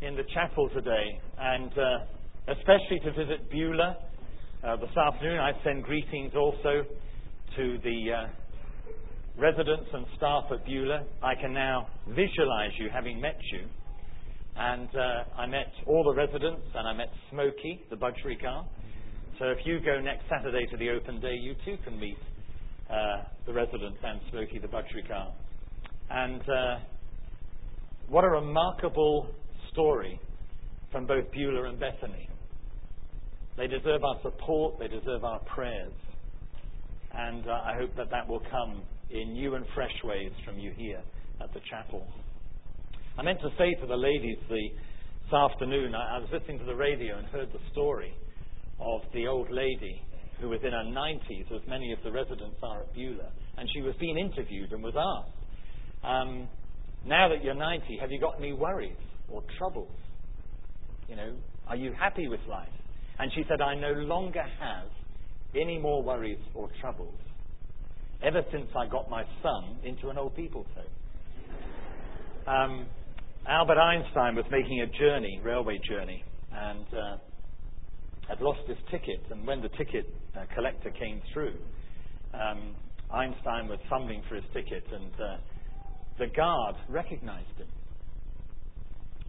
in the chapel today, and uh, especially to visit Beulah. Uh, this afternoon, I send greetings also to the uh, residents and staff at Beulah. I can now visualize you having met you. And uh, I met all the residents, and I met Smokey, the budgeriggar. So if you go next Saturday to the open day, you too can meet uh, the residents and Smokey, the budgeriggar. And uh, what a remarkable story from both Beulah and Bethany. They deserve our support, they deserve our prayers. And uh, I hope that that will come in new and fresh ways from you here at the chapel. I meant to say to the ladies this afternoon, I, I was listening to the radio and heard the story of the old lady who was in her 90s, as many of the residents are at Beulah, and she was being interviewed and was asked, um, now that you're 90, have you got any worries or troubles? You know, are you happy with life? And she said, I no longer have any more worries or troubles ever since I got my son into an old people's home. Um, Albert Einstein was making a journey, railway journey, and uh, had lost his ticket. And when the ticket uh, collector came through, um, Einstein was fumbling for his ticket, and uh, the guard recognized him.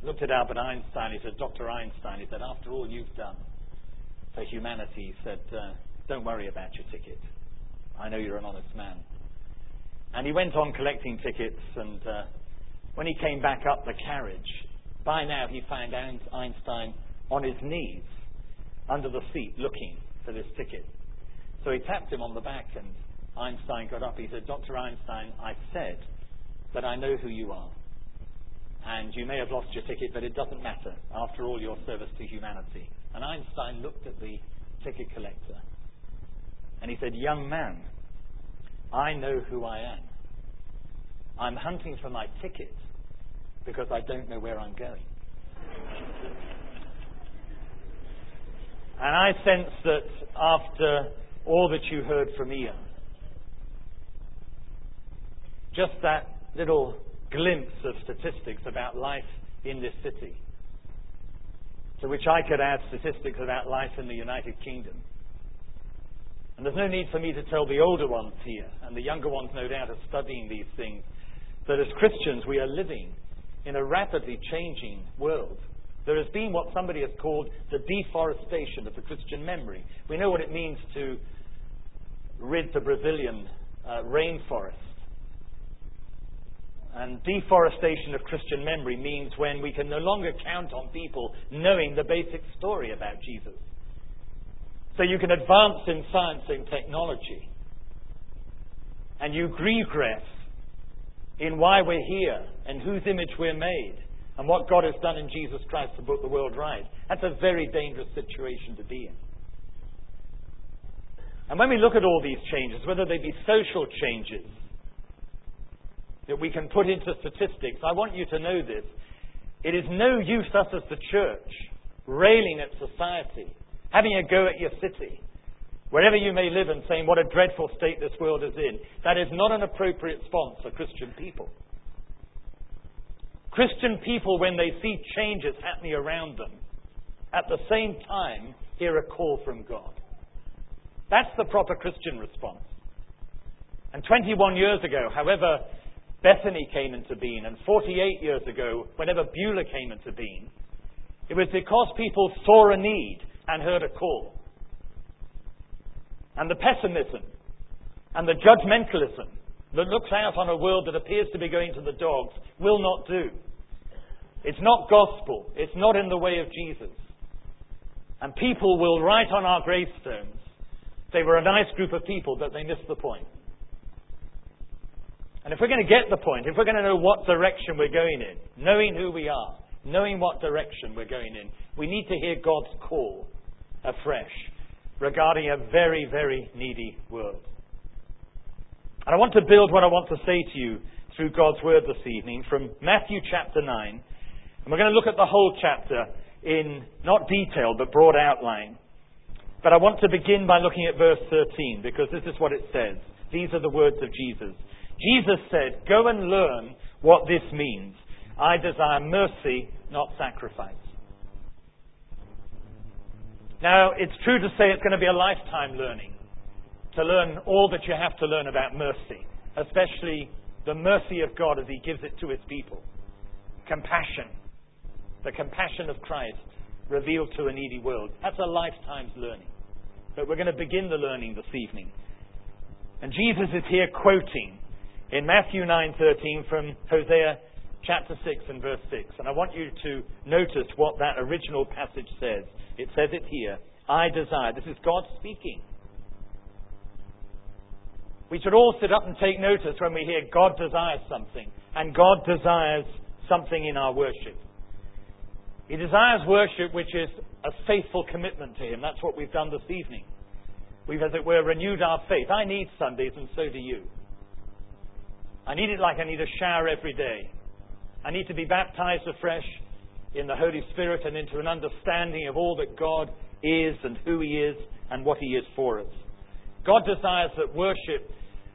Looked at Albert Einstein. He said, Dr. Einstein, he said, after all you've done for humanity, he said, uh, don't worry about your ticket. I know you're an honest man. And he went on collecting tickets, and uh, when he came back up the carriage, by now he found Einstein on his knees under the seat looking for this ticket. So he tapped him on the back, and Einstein got up. He said, Dr. Einstein, I said that I know who you are. And you may have lost your ticket, but it doesn't matter. After all, your service to humanity. And Einstein looked at the ticket collector and he said, Young man, I know who I am. I'm hunting for my ticket because I don't know where I'm going. and I sense that after all that you heard from Ian, just that little glimpse of statistics about life in this city, to which I could add statistics about life in the United Kingdom. And there's no need for me to tell the older ones here, and the younger ones, no doubt, are studying these things, that as Christians we are living in a rapidly changing world. There has been what somebody has called the deforestation of the Christian memory. We know what it means to rid the Brazilian uh, rainforest. And deforestation of Christian memory means when we can no longer count on people knowing the basic story about Jesus. So you can advance in science and technology. And you regress in why we're here and whose image we're made and what God has done in Jesus Christ to put the world right. That's a very dangerous situation to be in. And when we look at all these changes, whether they be social changes that we can put into statistics, I want you to know this. It is no use us as the church railing at society having a go at your city, wherever you may live, and saying what a dreadful state this world is in. That is not an appropriate response for Christian people. Christian people, when they see changes happening around them, at the same time hear a call from God. That's the proper Christian response. And 21 years ago, however Bethany came into being, and 48 years ago, whenever Beulah came into being, it was because people saw a need and heard a call. And the pessimism and the judgmentalism that looks out on a world that appears to be going to the dogs will not do. It's not gospel. It's not in the way of Jesus. And people will write on our gravestones, they were a nice group of people, but they missed the point. And if we're going to get the point, if we're going to know what direction we're going in, knowing who we are, knowing what direction we're going in, we need to hear God's call afresh regarding a very, very needy world. And I want to build what I want to say to you through God's Word this evening from Matthew chapter 9. And we're going to look at the whole chapter in not detail but broad outline. But I want to begin by looking at verse 13 because this is what it says. These are the words of Jesus. Jesus said, Go and learn what this means. I desire mercy, not sacrifice. Now, it's true to say it's going to be a lifetime learning to learn all that you have to learn about mercy, especially the mercy of God as He gives it to His people. Compassion, the compassion of Christ revealed to a needy world. That's a lifetime's learning. But we're going to begin the learning this evening. And Jesus is here quoting in Matthew 9:13 from Hosea chapter 6 and verse 6. And I want you to notice what that original passage says. It says it here, I desire. This is God speaking. We should all sit up and take notice when we hear God desires something. And God desires something in our worship. He desires worship which is a faithful commitment to Him. That's what we've done this evening. We've, as it were, renewed our faith. I need Sundays, and so do you. I need it like I need a shower every day. I need to be baptized afresh in the Holy Spirit and into an understanding of all that God is and who He is and what He is for us. God desires that worship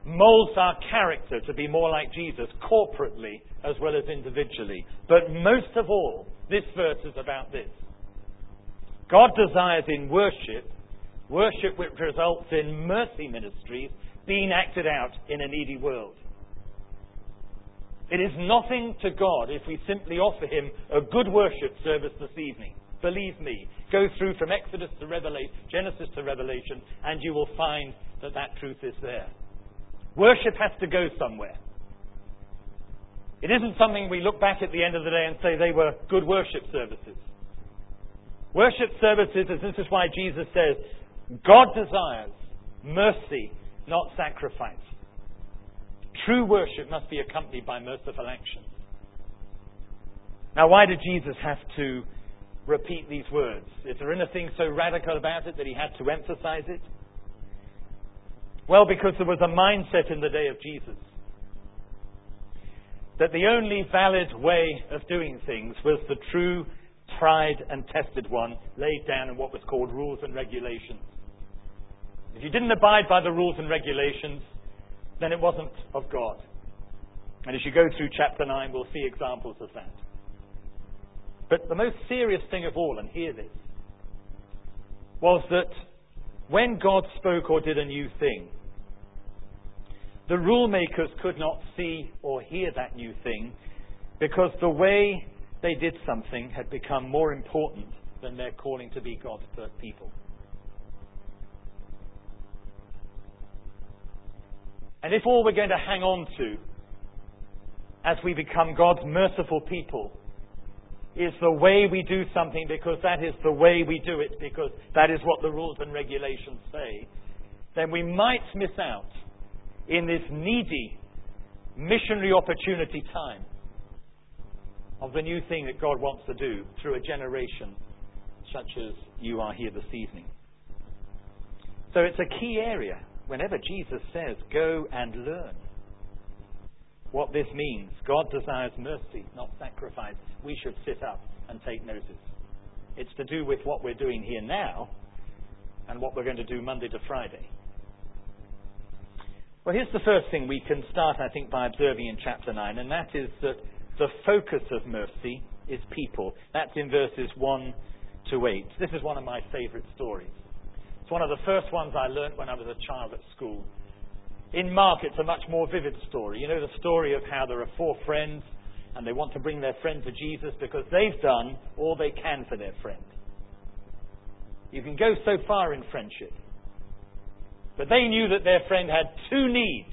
molds our character to be more like Jesus, corporately as well as individually. But most of all, this verse is about this. God desires in worship, worship which results in mercy ministries being acted out in a needy world. It is nothing to God if we simply offer Him a good worship service this evening. Believe me, go through from Exodus to Revelation, Genesis to Revelation, and you will find that that truth is there. Worship has to go somewhere. It isn't something we look back at the end of the day and say they were good worship services. Worship services, and this is why Jesus says, God desires mercy, not sacrifice. True worship must be accompanied by merciful action. Now, why did Jesus have to repeat these words? Is there anything so radical about it that he had to emphasize it? Well, because there was a mindset in the day of Jesus that the only valid way of doing things was the true, tried, and tested one laid down in what was called rules and regulations. If you didn't abide by the rules and regulations, then it wasn't of God. And as you go through chapter 9, we'll see examples of that. But the most serious thing of all, and hear this, was that when God spoke or did a new thing, the rule makers could not see or hear that new thing because the way they did something had become more important than their calling to be God's people. And if all we're going to hang on to as we become God's merciful people is the way we do something because that is the way we do it, because that is what the rules and regulations say, then we might miss out in this needy missionary opportunity time of the new thing that God wants to do through a generation such as you are here this evening. So it's a key area whenever Jesus says, go and learn what this means, God desires mercy, not sacrifice, we should sit up and take notice. It's to do with what we're doing here now and what we're going to do Monday to Friday. Well, here's the first thing we can start, I think, by observing in chapter 9, and that is that the focus of mercy is people. That's in verses 1 to 8. This is one of my favorite stories. It's one of the first ones I learnt when I was a child at school. In Mark, it's a much more vivid story. You know the story of how there are four friends and they want to bring their friend to Jesus because they've done all they can for their friend. You can go so far in friendship. But they knew that their friend had two needs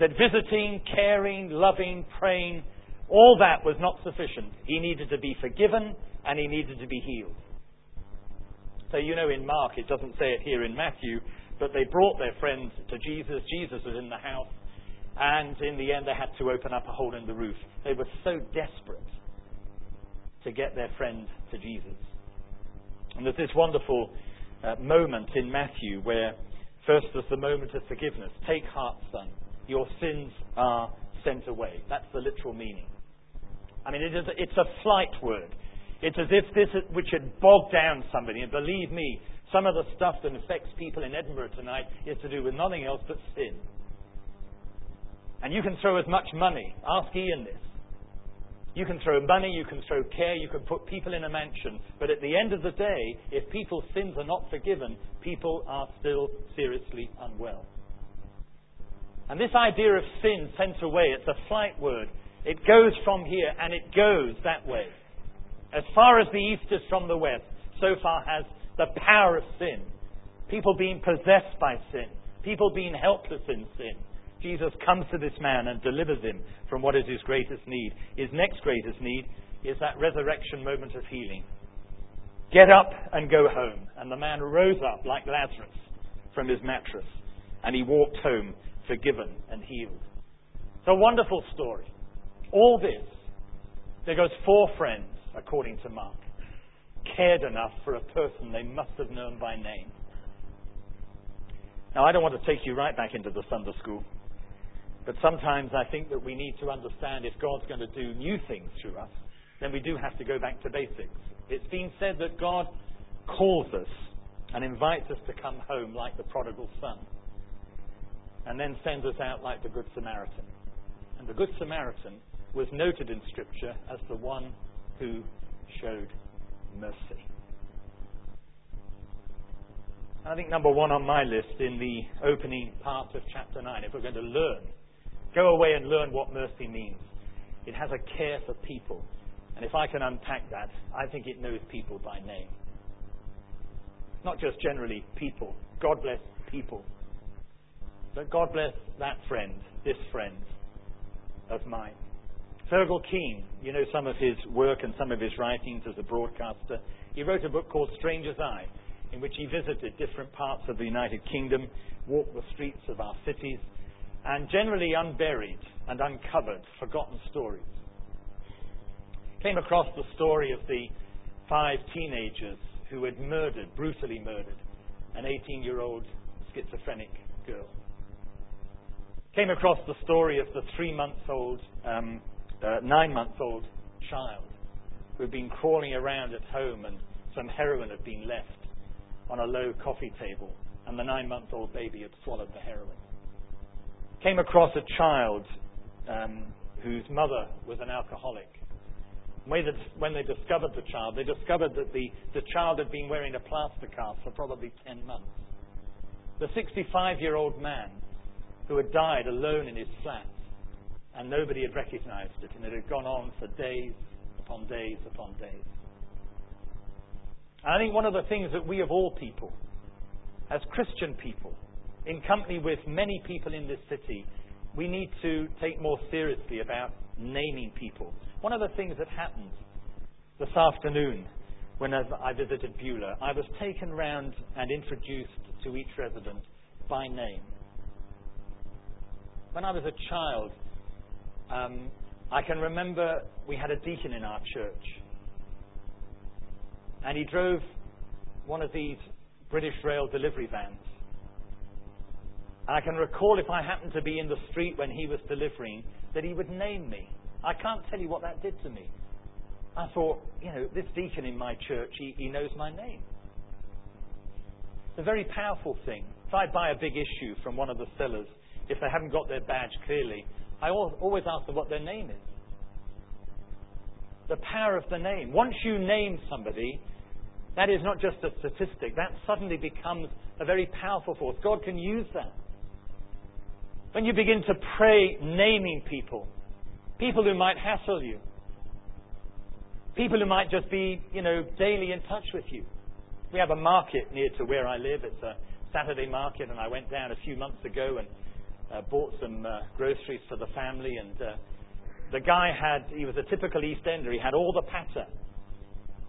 that visiting, caring, loving, praying, all that was not sufficient. He needed to be forgiven and he needed to be healed. So, you know, in Mark, it doesn't say it here in Matthew, but they brought their friends to Jesus. Jesus was in the house. And in the end, they had to open up a hole in the roof. They were so desperate to get their friend to Jesus. And there's this wonderful uh, moment in Matthew where first there's the moment of forgiveness. Take heart, son. Your sins are sent away. That's the literal meaning. I mean, it is, it's a flight word. It's as if this which had bogged down somebody. And believe me, some of the stuff that affects people in Edinburgh tonight is to do with nothing else but sin. And you can throw as much money, ask Ian this, You can throw money, you can throw care, you can put people in a mansion, but at the end of the day, if people's sins are not forgiven, people are still seriously unwell. And this idea of sin sent away, it's a flight word. It goes from here and it goes that way. As far as the east is from the west, so far has the power of sin. People being possessed by sin. People being helpless in sin. Jesus comes to this man and delivers him from what is his greatest need. His next greatest need is that resurrection moment of healing. Get up and go home. And the man rose up like Lazarus from his mattress and he walked home forgiven and healed. It's a wonderful story. All this, there goes four friends, according to Mark, cared enough for a person they must have known by name. Now, I don't want to take you right back into the Sunday school. But sometimes I think that we need to understand if God's going to do new things through us, then we do have to go back to basics. It's been said that God calls us and invites us to come home like the prodigal son, and then sends us out like the Good Samaritan. And the Good Samaritan was noted in Scripture as the one who showed mercy. I think number one on my list in the opening part of chapter 9, if we're going to learn Go away and learn what mercy means. It has a care for people. And if I can unpack that, I think it knows people by name. Not just generally people. God bless people. But God bless that friend, this friend of mine. Fergal Keane, you know some of his work and some of his writings as a broadcaster. He wrote a book called Stranger's Eye, in which he visited different parts of the United Kingdom, walked the streets of our cities, and generally unburied and uncovered, forgotten stories. Came across the story of the five teenagers who had murdered, brutally murdered, an 18 year old schizophrenic girl. Came across the story of the three month old, um, uh, nine month old child who had been crawling around at home and some heroin had been left on a low coffee table, and the nine month old baby had swallowed the heroin came across a child um, whose mother was an alcoholic. When they discovered the child, they discovered that the, the child had been wearing a plaster cast for probably 10 months. The 65 year old man who had died alone in his flat, and nobody had recognized it, and it had gone on for days upon days upon days. And I think one of the things that we, of all people, as Christian people, in company with many people in this city, we need to take more seriously about naming people. One of the things that happened this afternoon when I visited Beulah, I was taken round and introduced to each resident by name. When I was a child, Um, I can remember we had a deacon in our church, and he drove one of these British Rail delivery vans. And I can recall if I happened to be in the street when he was delivering, that he would name me. I can't tell you what that did to me. I thought, you know, this deacon in my church, he, he knows my name. It's a very powerful thing. If I buy a big issue from one of the sellers, if they haven't got their badge clearly, I always ask them what their name is. The power of the name. Once you name somebody, that is not just a statistic. That suddenly becomes a very powerful force. God can use that. When you begin to pray naming people, people who might hassle you, people who might just be, you know, daily in touch with you. We have a market near to where I live. It's a Saturday market, and I went down a few months ago and uh, bought some uh, groceries for the family. And uh, the guy had, he was a typical East Ender. He had all the patter.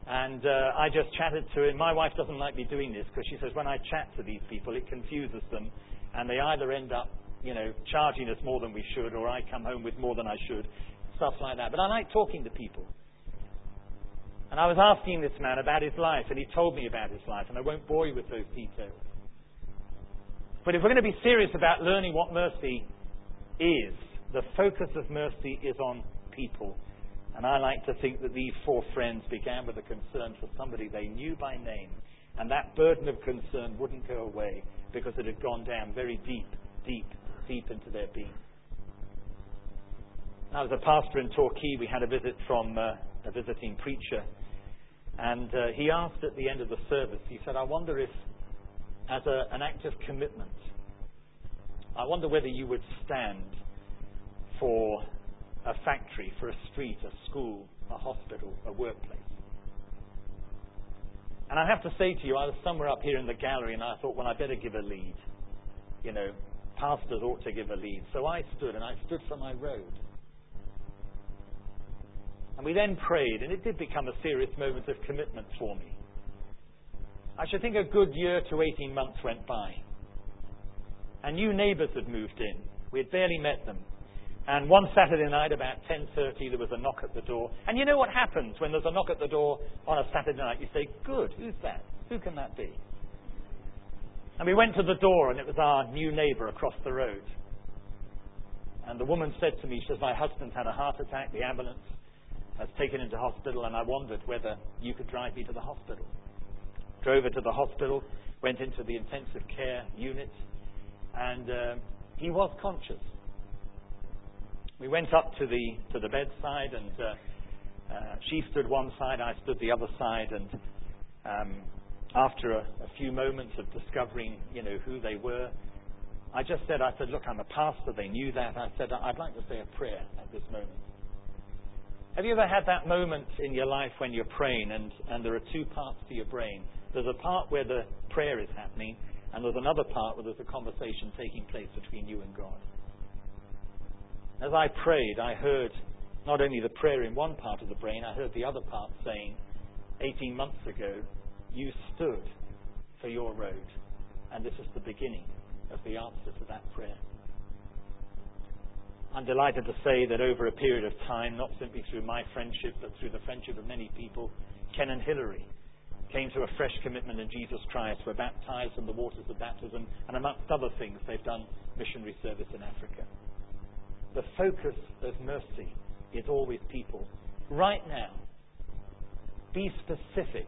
And uh, I just chatted to him. My wife doesn't like me doing this because she says when I chat to these people, it confuses them, and they either end up you know, charging us more than we should, or I come home with more than I should, stuff like that. But I like talking to people. And I was asking this man about his life, and he told me about his life, and I won't bore you with those details. But if we're going to be serious about learning what mercy is, the focus of mercy is on people. And I like to think that these four friends began with a concern for somebody they knew by name. And that burden of concern wouldn't go away because it had gone down very deep, deep deep into their being. I was a pastor in Torquay. We had a visit from uh, a visiting preacher. And uh, he asked at the end of the service, he said, I wonder if, as a, an act of commitment, I wonder whether you would stand for a factory, for a street, a school, a hospital, a workplace. And I have to say to you, I was somewhere up here in the gallery and I thought, well, I better give a lead. You know, pastors ought to give a lead. So I stood and I stood for my road. And we then prayed, and it did become a serious moment of commitment for me. I should think a good year to 18 months went by. And new neighbours had moved in. We had barely met them. And one Saturday night, about 10.30, there was a knock at the door. And you know what happens when there's a knock at the door on a Saturday night? You say, good, who's that? Who can that be? And we went to the door, and it was our new neighbour across the road. And the woman said to me, she says, my husband's had a heart attack. The ambulance has taken him to hospital, and I wondered whether you could drive me to the hospital. Drove her to the hospital, went into the intensive care unit, and uh, he was conscious. We went up to the to the bedside, and uh, uh, she stood one side, I stood the other side, and um, after a, a few moments of discovering, you know, who they were, I just said, I said, look, I'm a pastor. They knew that. I said, I'd like to say a prayer at this moment. Have you ever had that moment in your life when you're praying and, and there are two parts to your brain? There's a part where the prayer is happening, and there's another part where there's a conversation taking place between you and God. As I prayed, I heard not only the prayer in one part of the brain, I heard the other part saying, 18 months ago, you stood for your road, and this is the beginning of the answer to that prayer. I'm delighted to say that over a period of time, not simply through my friendship, but through the friendship of many people, Ken and Hillary came to a fresh commitment in Jesus Christ, were baptized in the waters of baptism, and amongst other things, they've done missionary service in Africa. The focus of mercy is always people. Right now, be specific.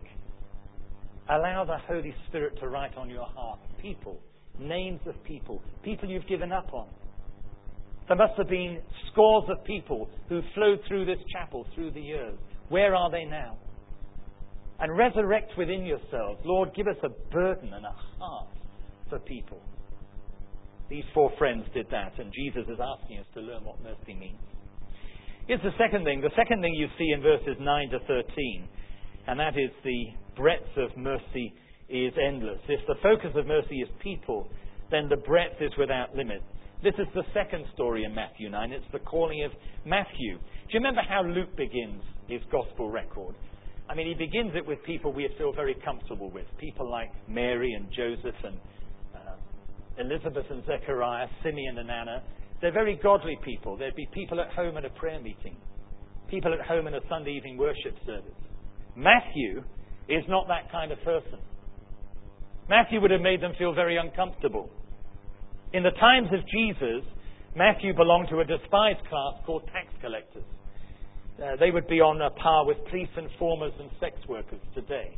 Allow the Holy Spirit to write on your heart people, names of people, people you've given up on there must have been scores of people who flowed through this chapel through the years. Where are they now? And resurrect within yourselves. Lord, give us a burden and a heart for people. These four friends did that, and Jesus is asking us to learn what mercy means. Here's the second thing. The second thing you see in verses 9 to 13, and that is the breadth of mercy is endless. If the focus of mercy is people, then the breadth is without limit. This is the second story in Matthew 9. It's the calling of Matthew. Do you remember how Luke begins his gospel record? I mean, he begins it with people we feel very comfortable with. People like Mary and Joseph and uh, Elizabeth and Zechariah, Simeon and Anna. They're very godly people. There'd be people at home at a prayer meeting, people at home in a Sunday evening worship service. Matthew is not that kind of person. Matthew would have made them feel very uncomfortable. In the times of Jesus, Matthew belonged to a despised class called tax collectors. Uh, they would be on a par with police informers and sex workers today.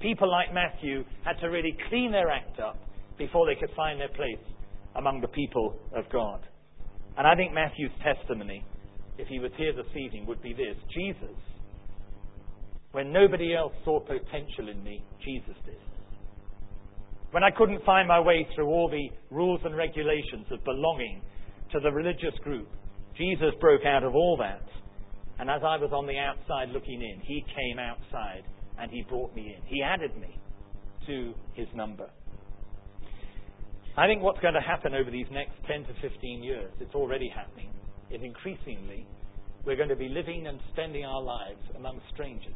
People like Matthew had to really clean their act up before they could find their place among the people of God. And I think Matthew's testimony, if he was here this evening, would be this Jesus, when nobody else saw potential in me, Jesus did. When I couldn't find my way through all the rules and regulations of belonging to the religious group, Jesus broke out of all that. And as I was on the outside looking in, he came outside and he brought me in. He added me to his number. I think what's going to happen over these next 10 to 15 years, it's already happening, is increasingly we're going to be living and spending our lives among strangers.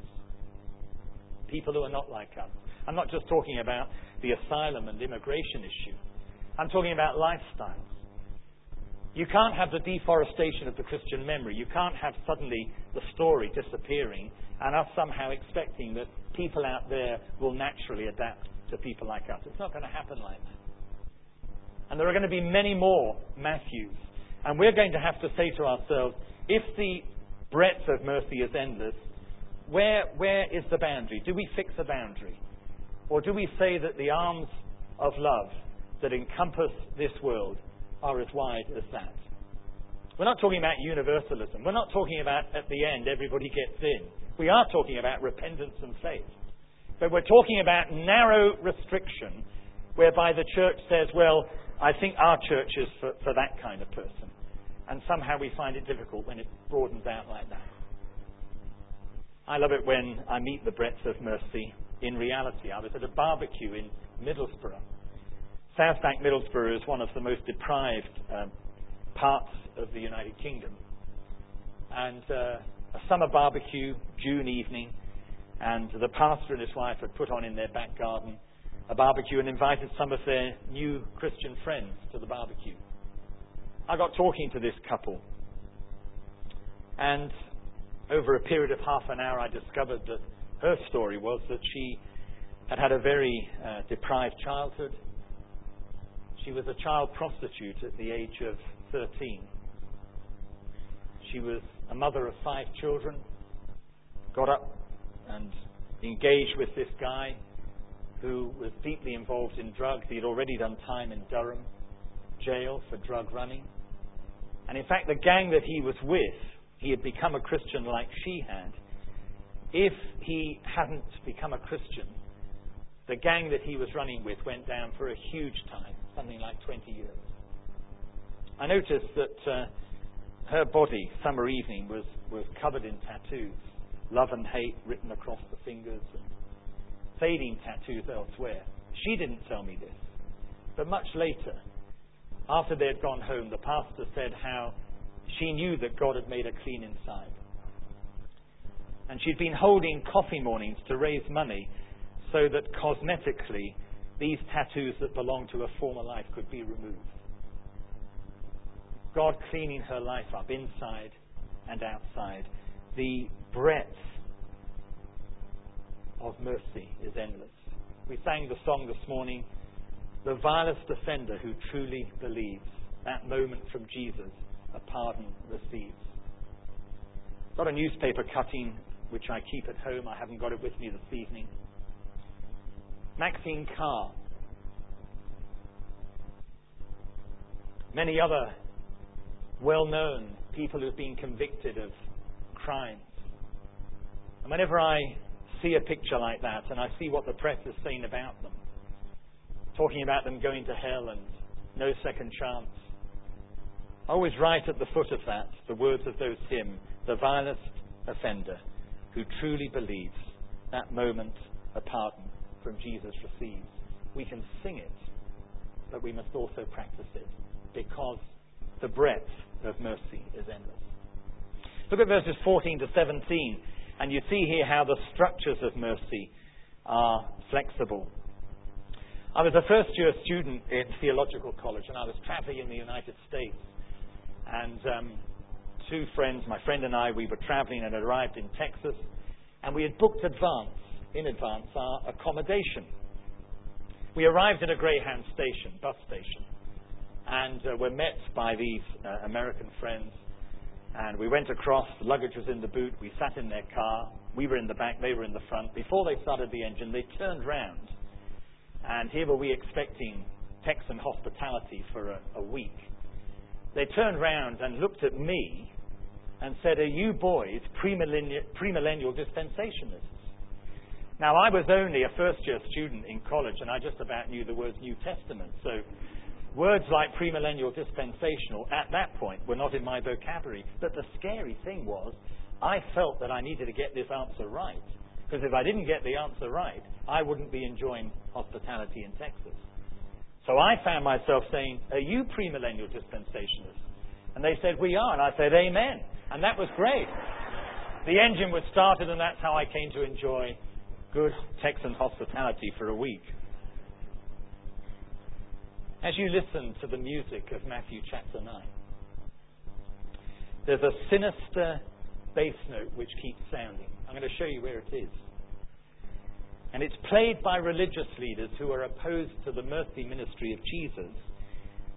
People who are not like us. I'm not just talking about the asylum and immigration issue. I'm talking about lifestyles. You can't have the deforestation of the Christian memory. You can't have suddenly the story disappearing and us somehow expecting that people out there will naturally adapt to people like us. It's not going to happen like that. And there are going to be many more Matthews. And we're going to have to say to ourselves, if the breadth of mercy is endless, where, where is the boundary? Do we fix a boundary? Or do we say that the arms of love that encompass this world are as wide as that? We're not talking about universalism. We're not talking about at the end everybody gets in. We are talking about repentance and faith. But we're talking about narrow restriction whereby the church says, well, I think our church is for, for that kind of person. And somehow we find it difficult when it broadens out like that. I love it when I meet the breadth of mercy in reality. I was at a barbecue in Middlesbrough. Southbank Middlesbrough is one of the most deprived um, parts of the United Kingdom. And uh, a summer barbecue, June evening, and the pastor and his wife had put on in their back garden a barbecue and invited some of their new Christian friends to the barbecue. I got talking to this couple, and over a period of half an hour, I discovered that her story was that she had had a very uh, deprived childhood. She was a child prostitute at the age of 13. She was a mother of five children, got up and engaged with this guy who was deeply involved in drugs. He had already done time in Durham jail for drug running. And in fact, the gang that he was with, he had become a Christian like she had. If he hadn't become a Christian, the gang that he was running with went down for a huge time, something like 20 years. I noticed that uh, her body, summer evening, was, was covered in tattoos love and hate written across the fingers and fading tattoos elsewhere. She didn't tell me this. But much later, after they had gone home, the pastor said how she knew that God had made her clean inside. And she'd been holding coffee mornings to raise money so that cosmetically these tattoos that belong to a former life could be removed. God cleaning her life up inside and outside. The breadth of mercy is endless. We sang the song this morning, The vilest offender who truly believes, that moment from Jesus, a pardon receives. Got a newspaper cutting which I keep at home. I haven't got it with me this evening. Maxine Carr. Many other well known people who've been convicted of crimes. And whenever I see a picture like that and I see what the press is saying about them, talking about them going to hell and no second chance, I always write at the foot of that the words of those hymn, the vilest offender who truly believes that moment a pardon from Jesus receives. We can sing it, but we must also practice it because the breadth of mercy is endless. Look at verses 14 to 17, and you see here how the structures of mercy are flexible. I was a first year student in theological college, and I was traveling in the United States. And um, two friends, my friend and I, we were traveling and arrived in Texas, and we had booked advance, in advance, our accommodation. We arrived at a Greyhound station, bus station, and uh, were met by these uh, American friends and we went across, the luggage was in the boot, we sat in their car, we were in the back, they were in the front. Before they started the engine, they turned round, and here were we expecting Texan hospitality for a, a week. They turned round and looked at me and said, Are you boys premillennial, premillennial dispensationalists? Now, I was only a first year student in college, and I just about knew the words New Testament. So Words like premillennial dispensational at that point were not in my vocabulary. But the scary thing was, I felt that I needed to get this answer right. Because if I didn't get the answer right, I wouldn't be enjoying hospitality in Texas. So I found myself saying, Are you premillennial dispensationalists? And they said, We are. And I said, Amen. And that was great. The engine was started, and that's how I came to enjoy good Texan hospitality for a week. As you listen to the music of Matthew chapter 9, there's a sinister bass note which keeps sounding. I'm going to show you where it is. And it's played by religious leaders who are opposed to the mercy ministry of Jesus.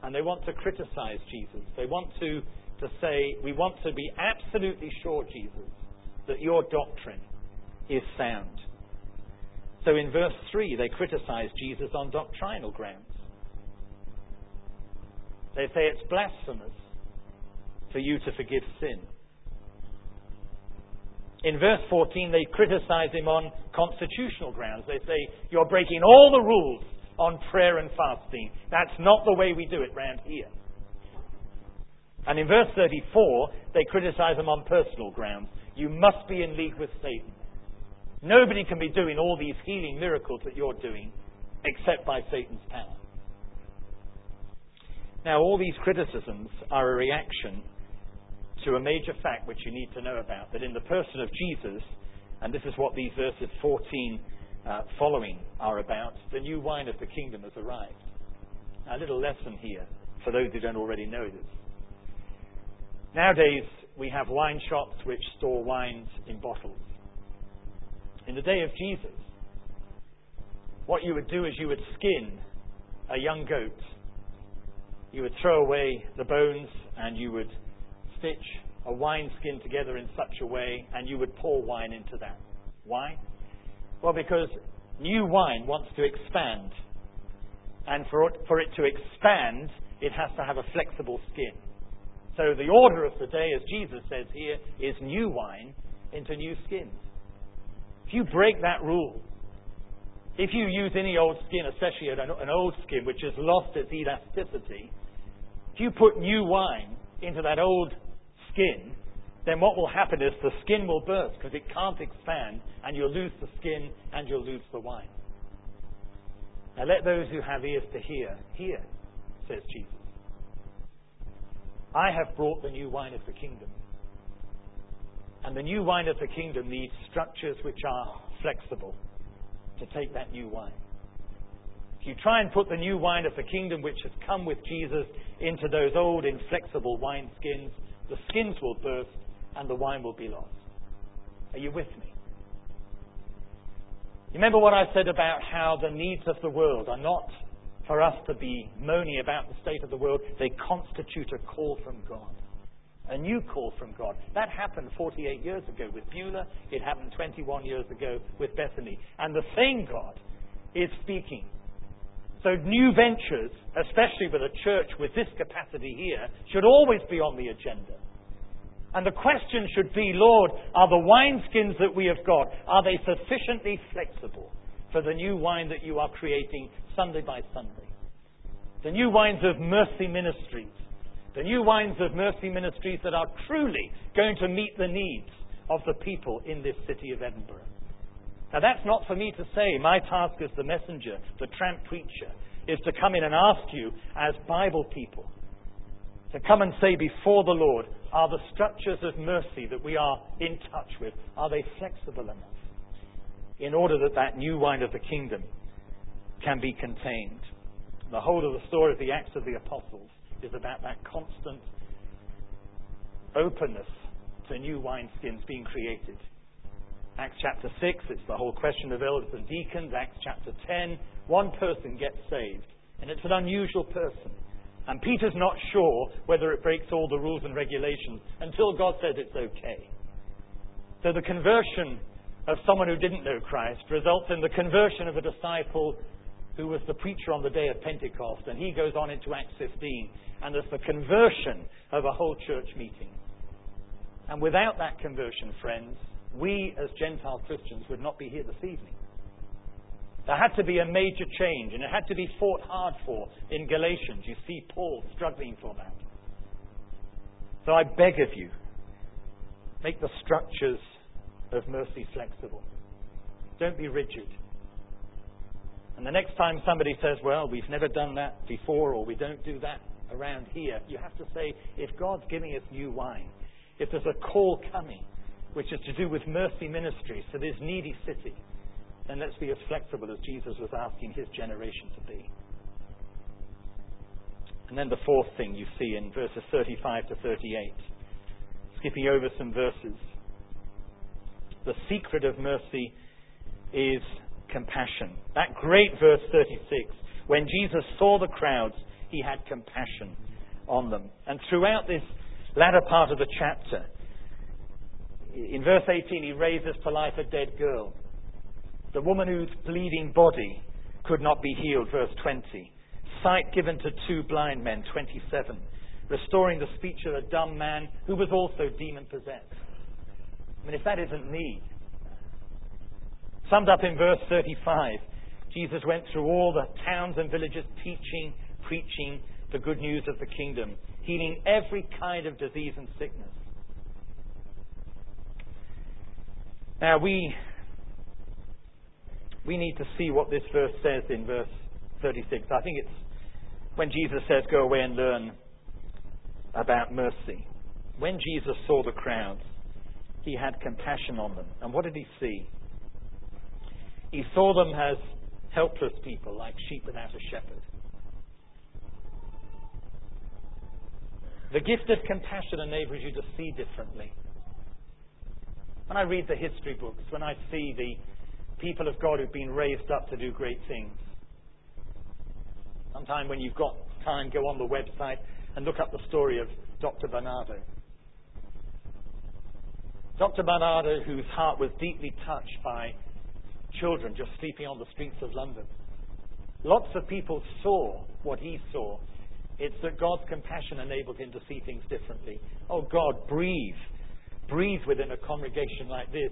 And they want to criticize Jesus. They want to, to say, We want to be absolutely sure, Jesus, that your doctrine is sound. So in verse 3, they criticize Jesus on doctrinal grounds. They say it's blasphemous for you to forgive sin. In verse 14, they criticize him on constitutional grounds. They say, You're breaking all the rules on prayer and fasting. That's not the way we do it round here. And in verse 34, they criticize him on personal grounds. You must be in league with Satan. Nobody can be doing all these healing miracles that you're doing except by Satan's power. Now, all these criticisms are a reaction to a major fact which you need to know about that in the person of Jesus, and this is what these verses 14 uh, following are about, the new wine of the kingdom has arrived. A little lesson here for those who don't already know this. Nowadays, we have wine shops which store wines in bottles. In the day of Jesus, what you would do is you would skin a young goat. You would throw away the bones and you would stitch a wine skin together in such a way and you would pour wine into that. Why? Well, because new wine wants to expand. And for it, for it to expand, it has to have a flexible skin. So the order of the day, as Jesus says here, is new wine into new skins. If you break that rule, if you use any old skin, especially an old skin which has lost its elasticity, if you put new wine into that old skin, then what will happen is the skin will burst because it can't expand and you'll lose the skin and you'll lose the wine. Now let those who have ears to hear, hear, says Jesus. I have brought the new wine of the kingdom. And the new wine of the kingdom needs structures which are flexible to take that new wine. If you try and put the new wine of the kingdom which has come with Jesus into those old inflexible wine skins, the skins will burst and the wine will be lost. Are you with me? You remember what I said about how the needs of the world are not for us to be moaning about the state of the world. They constitute a call from God. A new call from God. That happened 48 years ago with Beulah. It happened 21 years ago with Bethany. And the same God is speaking. So new ventures, especially with a church with this capacity here, should always be on the agenda. And the question should be, Lord, are the wineskins that we have got, are they sufficiently flexible for the new wine that you are creating Sunday by Sunday. The new wines of mercy ministries. The new wines of mercy ministries that are truly going to meet the needs of the people in this city of Edinburgh. Now, that's not for me to say. My task as the messenger, the tramp preacher, is to come in and ask you, as Bible people, to come and say before the Lord, are the structures of mercy that we are in touch with, are they flexible enough in order that that new wine of the kingdom can be contained. The whole of the story of the Acts of the Apostles is about that constant openness to new wineskins being created. Acts chapter 6, it's the whole question of elders and deacons. Acts chapter 10, one person gets saved, and it's an unusual person. And Peter's not sure whether it breaks all the rules and regulations until God says it's okay. So the conversion of someone who didn't know Christ results in the conversion of a disciple who was the preacher on the day of Pentecost, and he goes on into Acts 15, and there's the conversion of a whole church meeting. And without that conversion, friends, we as Gentile Christians would not be here this evening. There had to be a major change, and it had to be fought hard for in Galatians. You see Paul struggling for that. So I beg of you, make the structures of mercy flexible. Don't be rigid. And the next time somebody says, well, we've never done that before or we don't do that around here, you have to say, if God's giving us new wine, if there's a call coming, which is to do with mercy ministries to this needy city, then let's be as flexible as Jesus was asking his generation to be. And then the fourth thing you see in verses 35 to 38, skipping over some verses. The secret of mercy is compassion. That great verse 36. When Jesus saw the crowds, he had compassion on them. And throughout this latter part of the chapter, in verse 18, he raises to life a dead girl. The woman whose bleeding body could not be healed, verse 20. Sight given to two blind men, 27. restoring the speech of a dumb man who was also demon possessed. I mean, if that isn't me. Summed up in verse 35, Jesus went through all the towns and villages teaching, preaching the good news of the kingdom, healing every kind of disease and sickness. Now, we, we need to see what this verse says in verse 36. I think it's when Jesus says, Go away and learn about mercy. When Jesus saw the crowds, he had compassion on them. And what did he see? He saw them as helpless people, like sheep without a shepherd. The gift of compassion enables you to see differently. When I read the history books, when I see the people of God who've been raised up to do great things, sometime when you've got time, go on the website and look up the story of Dr. Barnardo. Dr. Barnardo, whose heart was deeply touched by children just sleeping on the streets of London. Lots of people saw what he saw. It's that God's compassion enabled him to see things differently. Oh God, breathe. Breathe within a congregation like this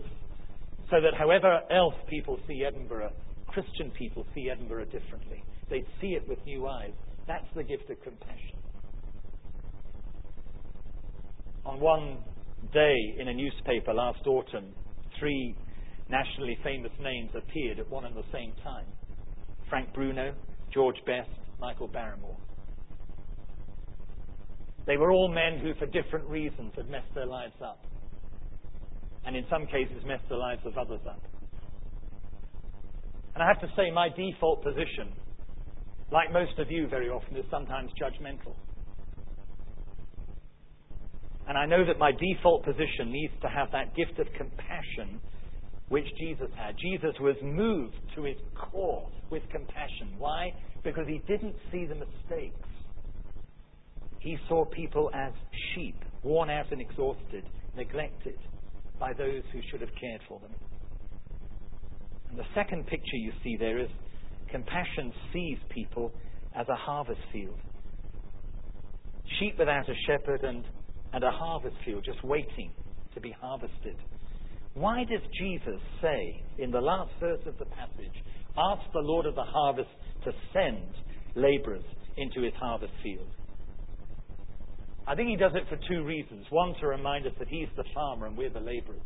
so that however else people see Edinburgh, Christian people see Edinburgh differently. They see it with new eyes. That's the gift of compassion. On one day in a newspaper last autumn, three nationally famous names appeared at one and the same time Frank Bruno, George Best, Michael Barrymore. They were all men who, for different reasons, had messed their lives up. And in some cases, messed the lives of others up. And I have to say, my default position, like most of you very often, is sometimes judgmental. And I know that my default position needs to have that gift of compassion which Jesus had. Jesus was moved to his core with compassion. Why? Because he didn't see the mistakes. He saw people as sheep, worn out and exhausted, neglected by those who should have cared for them. And the second picture you see there is compassion sees people as a harvest field. Sheep without a shepherd and, and a harvest field just waiting to be harvested. Why does Jesus say in the last verse of the passage, ask the Lord of the harvest to send laborers into his harvest field? I think he does it for two reasons. One, to remind us that he's the farmer and we're the laborers.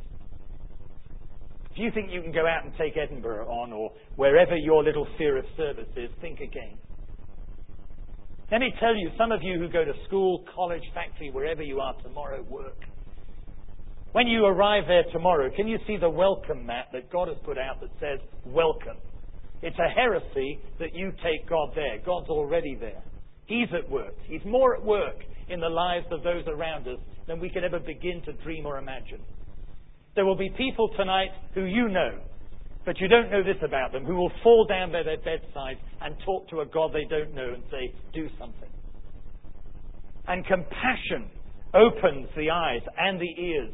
If you think you can go out and take Edinburgh on or wherever your little sphere of service is, think again. Let me tell you, some of you who go to school, college, factory, wherever you are tomorrow, work. When you arrive there tomorrow, can you see the welcome mat that God has put out that says, Welcome? It's a heresy that you take God there. God's already there. He's at work. He's more at work in the lives of those around us than we could ever begin to dream or imagine. There will be people tonight who you know, but you don't know this about them, who will fall down by their bedside and talk to a God they don't know and say, Do something. And compassion opens the eyes and the ears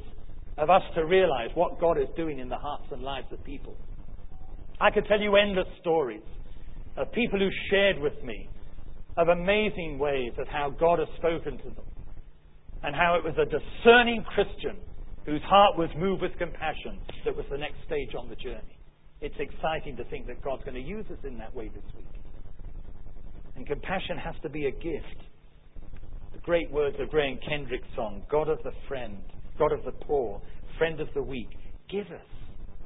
of us to realize what God is doing in the hearts and lives of people. I could tell you endless stories of people who shared with me of amazing ways of how God has spoken to them and how it was a discerning Christian whose heart was moved with compassion that was the next stage on the journey. It's exciting to think that God's going to use us in that way this week. And compassion has to be a gift. The great words of Graham Kendrick's song, God of the friend, God of the poor, friend of the weak, give us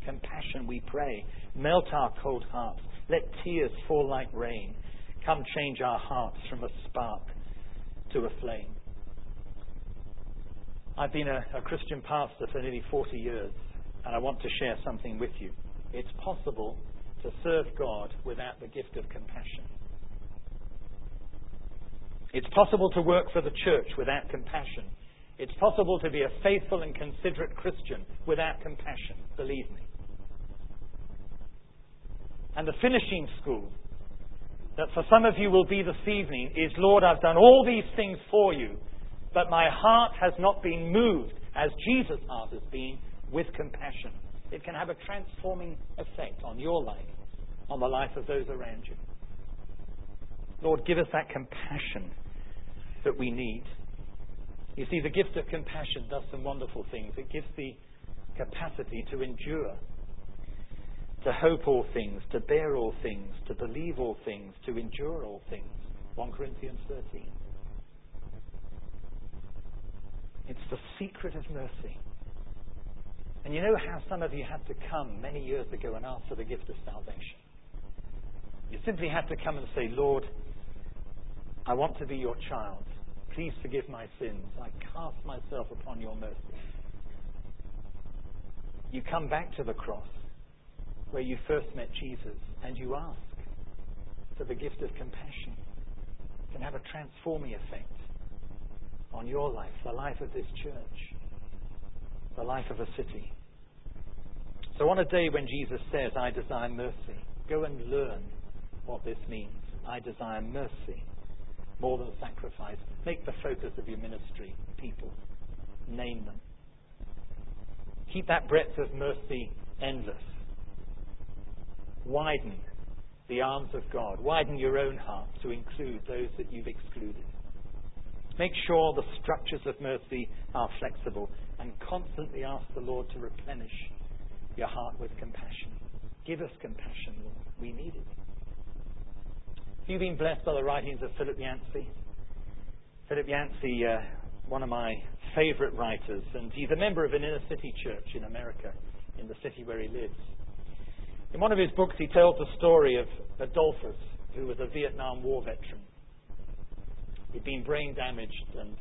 compassion, we pray. Melt our cold hearts. Let tears fall like rain. Come change our hearts from a spark to a flame. I've been a, a Christian pastor for nearly 40 years, and I want to share something with you. It's possible to serve God without the gift of compassion. It's possible to work for the church without compassion. It's possible to be a faithful and considerate Christian without compassion, believe me. And the finishing school that for some of you will be this evening is Lord, I've done all these things for you, but my heart has not been moved as Jesus' heart has been with compassion. It can have a transforming effect on your life, on the life of those around you. Lord, give us that compassion that we need. You see, the gift of compassion does some wonderful things. It gives the capacity to endure, to hope all things, to bear all things, to believe all things, to endure all things. 1 Corinthians 13. It's the secret of mercy. And you know how some of you had to come many years ago and ask for the gift of salvation? You simply had to come and say, Lord, I want to be your child. Please forgive my sins. I cast myself upon your mercy. You come back to the cross where you first met Jesus and you ask for the gift of compassion. It can have a transforming effect on your life, the life of this church, the life of a city. So, on a day when Jesus says, I desire mercy, go and learn what this means. I desire mercy more than sacrifice. Make the focus of your ministry people. Name them. Keep that breadth of mercy endless. Widen the arms of God. Widen your own heart to include those that you've excluded. Make sure the structures of mercy are flexible and constantly ask the Lord to replenish your heart with compassion. Give us compassion, Lord. We need it. Have you been blessed by the writings of Philip Yancey? Philip Yancey, uh, one of my favorite writers, and he's a member of an inner city church in America, in the city where he lives. In one of his books, he tells the story of Adolphus, who was a Vietnam War veteran. He'd been brain damaged and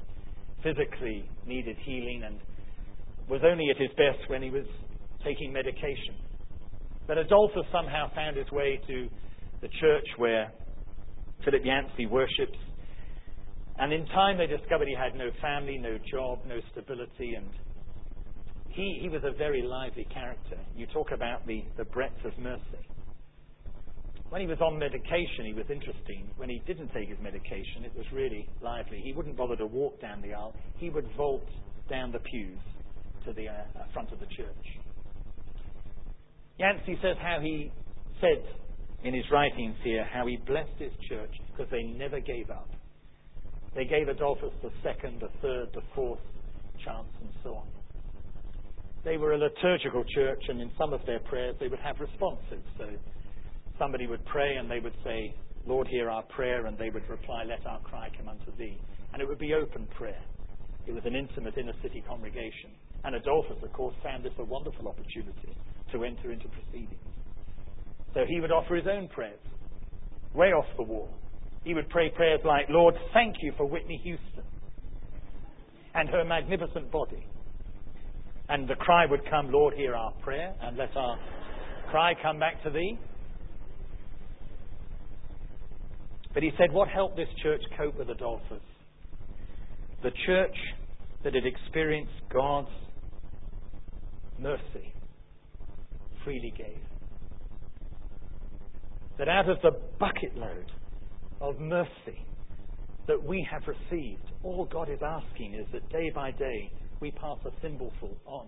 physically needed healing and was only at his best when he was taking medication. But Adolphus somehow found his way to the church where Philip Yancey worships. And in time, they discovered he had no family, no job, no stability, and he, he was a very lively character. You talk about the, the breadth of mercy. When he was on medication, he was interesting. When he didn't take his medication, it was really lively. He wouldn't bother to walk down the aisle. He would vault down the pews to the uh, front of the church. Yancey says how he said in his writings here how he blessed his church because they never gave up. They gave Adolphus the second, the third, the fourth chance, and so on. They were a liturgical church, and in some of their prayers they would have responses. So somebody would pray and they would say, Lord, hear our prayer, and they would reply, Let our cry come unto thee. And it would be open prayer. It was an intimate inner city congregation. And Adolphus, of course, found this a wonderful opportunity to enter into proceedings. So he would offer his own prayers, way off the wall. He would pray prayers like, Lord, thank you for Whitney Houston and her magnificent body. And the cry would come, Lord, hear our prayer, and let our cry come back to thee. But he said, What helped this church cope with Adolphus? The church that had experienced God's mercy freely gave that out of the bucket load of mercy that we have received, all God is asking is that day by day we pass a thimbleful on.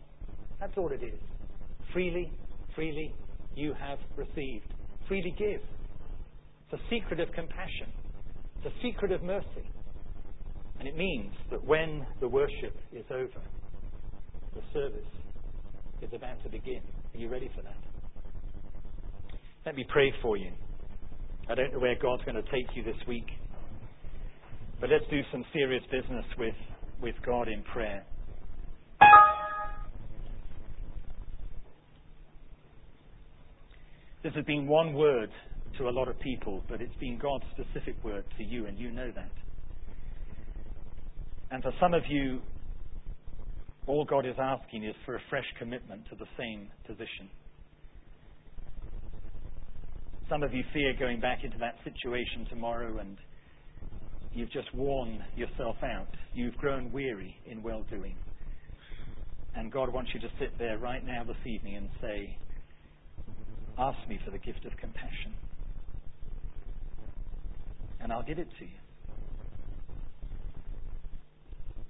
That's all it is. Freely, freely you have received. Freely give. It's a secret of compassion. It's a secret of mercy. And it means that when the worship is over, the service is about to begin. Are you ready for that? Let me pray for you. I don't know where God's going to take you this week, but let's do some serious business with, with God in prayer. This has been one word to a lot of people, but it's been God's specific word to you, and you know that. And for some of you, all God is asking is for a fresh commitment to the same position. Some of you fear going back into that situation tomorrow and you've just worn yourself out. You've grown weary in well doing. And God wants you to sit there right now this evening and say, Ask me for the gift of compassion. And I'll give it to you.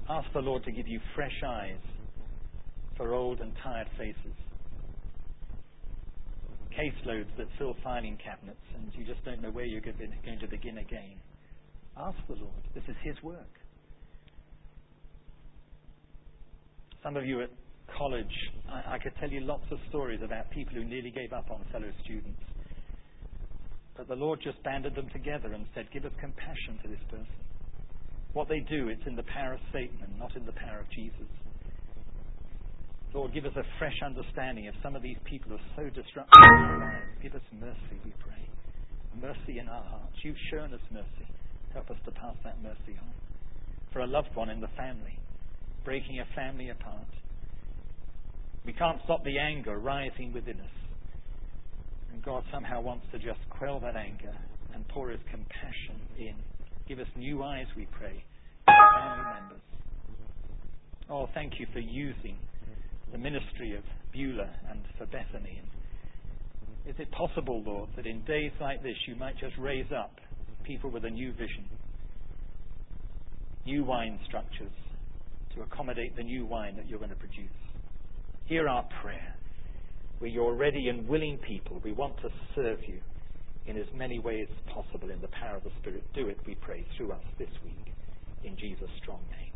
Ask the Lord to give you fresh eyes for old and tired faces caseloads that fill filing cabinets and you just don't know where you're going to begin again. Ask the Lord. This is His work. Some of you at college, I, I could tell you lots of stories about people who nearly gave up on fellow students. But the Lord just banded them together and said, Give us compassion to this person. What they do, it's in the power of Satan and not in the power of Jesus. Lord, give us a fresh understanding of some of these people who are so disruptive. Give us mercy, we pray. Mercy in our hearts. You've shown us mercy. Help us to pass that mercy on. For a loved one in the family, breaking a family apart. We can't stop the anger rising within us. And God somehow wants to just quell that anger and pour His compassion in. Give us new eyes, we pray, for family members. Oh, thank you for using the ministry of Beulah and for Bethany. Is it possible, Lord, that in days like this you might just raise up people with a new vision, new wine structures to accommodate the new wine that you're going to produce? Hear our prayer. We're your ready and willing people. We want to serve you in as many ways as possible in the power of the Spirit. Do it, we pray, through us this week. In Jesus' strong name.